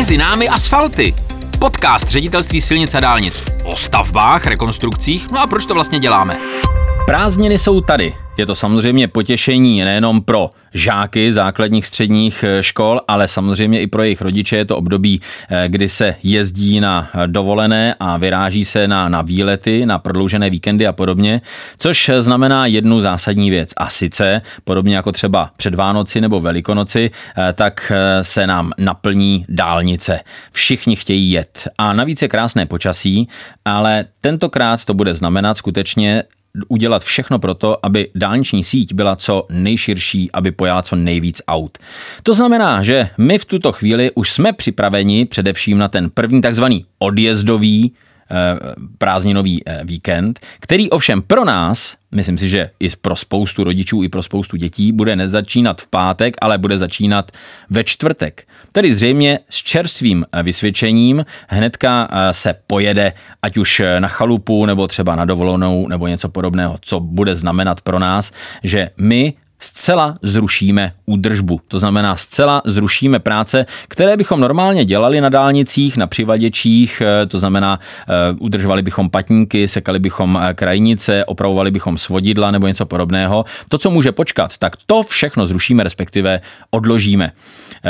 Mezi námi asfalty. Podcast ředitelství silnic a dálnic o stavbách, rekonstrukcích. No a proč to vlastně děláme? Prázdniny jsou tady. Je to samozřejmě potěšení nejenom pro žáky základních středních eh, škol, ale samozřejmě i pro jejich rodiče je to období, eh, kdy se jezdí na dovolené a vyráží se na, na výlety, na prodloužené víkendy a podobně, což znamená jednu zásadní věc. A sice, podobně jako třeba před Vánoci nebo Velikonoci, eh, tak se nám naplní dálnice. Všichni chtějí jet. A navíc je krásné počasí, ale tentokrát to bude znamenat skutečně udělat všechno pro to, aby dálniční síť byla co nejširší, aby pojala co nejvíc aut. To znamená, že my v tuto chvíli už jsme připraveni především na ten první takzvaný odjezdový prázdninový eh, víkend, který ovšem pro nás, myslím si, že i pro spoustu rodičů, i pro spoustu dětí, bude nezačínat v pátek, ale bude začínat ve čtvrtek. Tedy zřejmě s čerstvým eh, vysvědčením hnedka se pojede, ať už na chalupu, nebo třeba na dovolenou, nebo něco podobného, co bude znamenat pro nás, že my zcela zrušíme údržbu. To znamená, zcela zrušíme práce, které bychom normálně dělali na dálnicích, na přivaděčích, eh, to znamená, eh, udržovali bychom patníky, sekali bychom eh, krajnice, opravovali bychom svodidla nebo něco podobného. To, co může počkat, tak to všechno zrušíme, respektive odložíme.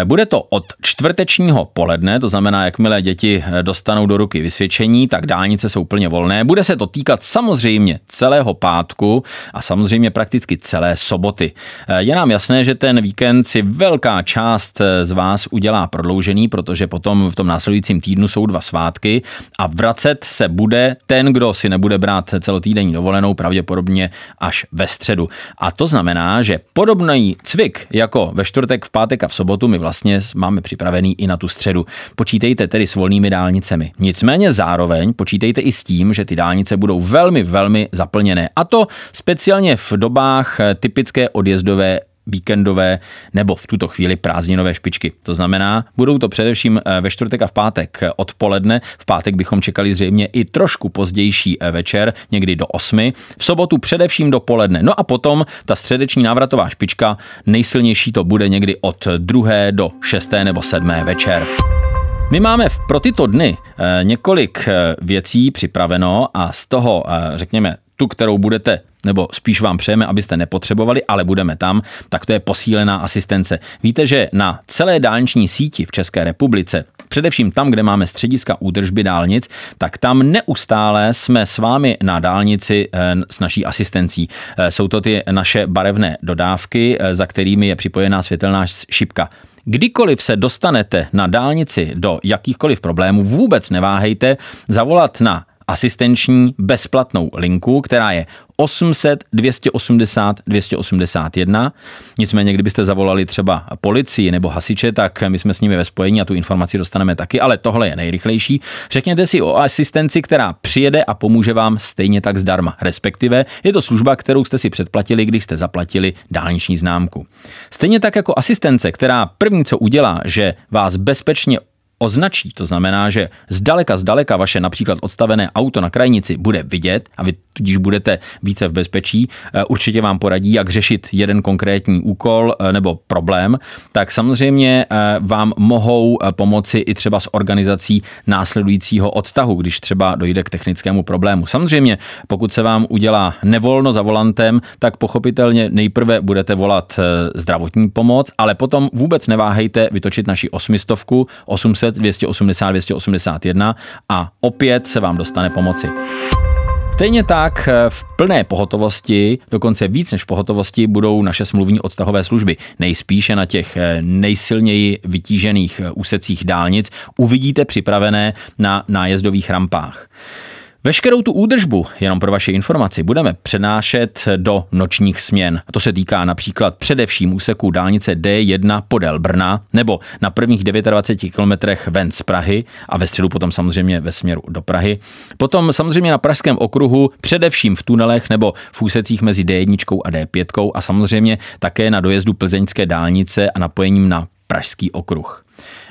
Bude to od čtvrtečního poledne, to znamená, jakmile děti dostanou do ruky vysvědčení, tak dálnice jsou plně volné. Bude se to týkat samozřejmě celého pátku a samozřejmě prakticky celé soboty. Je nám jasné, že ten víkend si velká část z vás udělá prodloužený, protože potom v tom následujícím týdnu jsou dva svátky a vracet se bude ten, kdo si nebude brát celotýdenní dovolenou, pravděpodobně až ve středu. A to znamená, že podobný cvik jako ve čtvrtek, v pátek a v sobotu my vlastně máme připravený i na tu středu. Počítejte tedy s volnými dálnicemi. Nicméně zároveň počítejte i s tím, že ty dálnice budou velmi, velmi zaplněné. A to speciálně v dobách typické odjezdové víkendové nebo v tuto chvíli prázdninové špičky. To znamená, budou to především eh, ve čtvrtek a v pátek odpoledne. V pátek bychom čekali zřejmě i trošku pozdější eh, večer, někdy do 8. V sobotu především dopoledne. No a potom ta středeční návratová špička, nejsilnější to bude někdy od 2. do 6. nebo 7. večer. My máme pro tyto dny eh, několik věcí připraveno a z toho, řekněme, tu, kterou budete nebo spíš vám přejeme, abyste nepotřebovali, ale budeme tam, tak to je posílená asistence. Víte, že na celé dálniční síti v České republice, především tam, kde máme střediska údržby dálnic, tak tam neustále jsme s vámi na dálnici eh, s naší asistencí. Eh, jsou to ty naše barevné dodávky, eh, za kterými je připojená světelná šipka. Kdykoliv se dostanete na dálnici do jakýchkoliv problémů, vůbec neváhejte zavolat na asistenční bezplatnou linku, která je 800 280 281. Nicméně, kdybyste zavolali třeba policii nebo hasiče, tak my jsme s nimi ve spojení a tu informaci dostaneme taky, ale tohle je nejrychlejší. Řekněte si o asistenci, která přijede a pomůže vám stejně tak zdarma. Respektive je to služba, kterou jste si předplatili, když jste zaplatili dálniční známku. Stejně tak jako asistence, která první co udělá, že vás bezpečně označí, to znamená, že zdaleka, zdaleka vaše například odstavené auto na krajnici bude vidět a vy tudíž budete více v bezpečí, eh, určitě vám poradí, jak řešit jeden konkrétní úkol eh, nebo problém, tak samozřejmě eh, vám mohou pomoci i třeba s organizací následujícího odtahu, když třeba dojde k technickému problému. Samozřejmě, pokud se vám udělá nevolno za volantem, tak pochopitelně nejprve budete volat zdravotní pomoc, ale potom vůbec neváhejte vytočit naši osmistovku 800 280 281 a opět se vám dostane pomoci. Stejně tak eh, v plné pohotovosti, dokonce víc než v pohotovosti, budou naše smluvní odtahové služby. Nejspíše na těch eh, nejsilněji vytížených eh, úsecích dálnic uvidíte připravené na nájezdových rampách. Veškerou tu údržbu, jenom pro vaši informaci, budeme přenášet do nočních směn. A to se týká například především úseku dálnice D1 podél Brna nebo na prvních 29 kilometrech ven z Prahy a ve středu potom samozřejmě ve směru do Prahy. Potom samozřejmě na Pražském okruhu, především v tunelech nebo v úsecích mezi D1 a D5 a samozřejmě také na dojezdu plzeňské dálnice a napojením na Pražský okruh.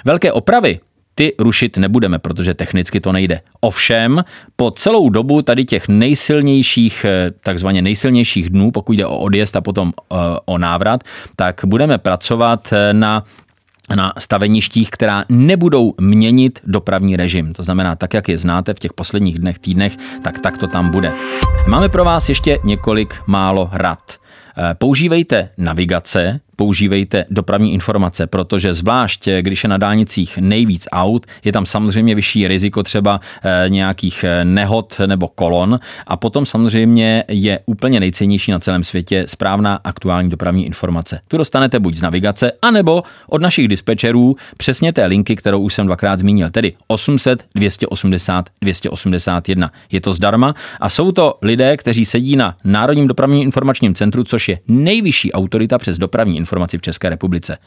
Velké opravy ty rušit nebudeme, protože technicky to nejde. Ovšem, po celou dobu tady těch nejsilnějších, eh, takzvaně nejsilnějších dnů, pokud jde o odjezd a potom eh, o návrat, tak budeme pracovat eh, na na staveništích, která nebudou měnit dopravní režim. To znamená, tak jak je znáte v těch posledních dnech, týdnech, tak tak to tam bude. Máme pro vás ještě několik málo rad. Používejte navigace, používejte dopravní informace, protože zvlášť, eh, když je na dálnicích nejvíc aut, je tam samozřejmě vyšší riziko třeba eh, nějakých nehod nebo kolon a potom samozřejmě je úplně nejcennější na celém světě správná aktuální dopravní informace. Tu dostanete buď z navigace, anebo od našich dispečerů přesně té linky, kterou už jsem dvakrát zmínil, tedy 800 280 281. Je to zdarma a jsou to lidé, kteří sedí na Národním dopravním informačním centru, což je nejvyšší autorita přes dopravní informaci v České republice.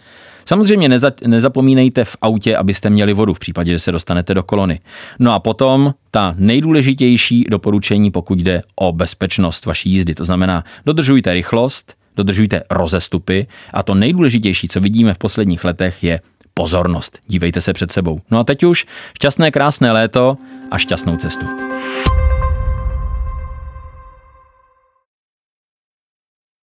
Samozřejmě neza, nezapomínejte v autě, abyste měli vodu v případě, že se dostanete do kolony. No a potom ta nejdůležitější doporučení, pokud jde o bezpečnost vaší jízdy. To znamená, dodržujte rychlost, dodržujte rozestupy a to nejdůležitější, co vidíme v posledních letech, je pozornost. Dívejte se před sebou. No a teď už šťastné, krásné léto a šťastnou cestu.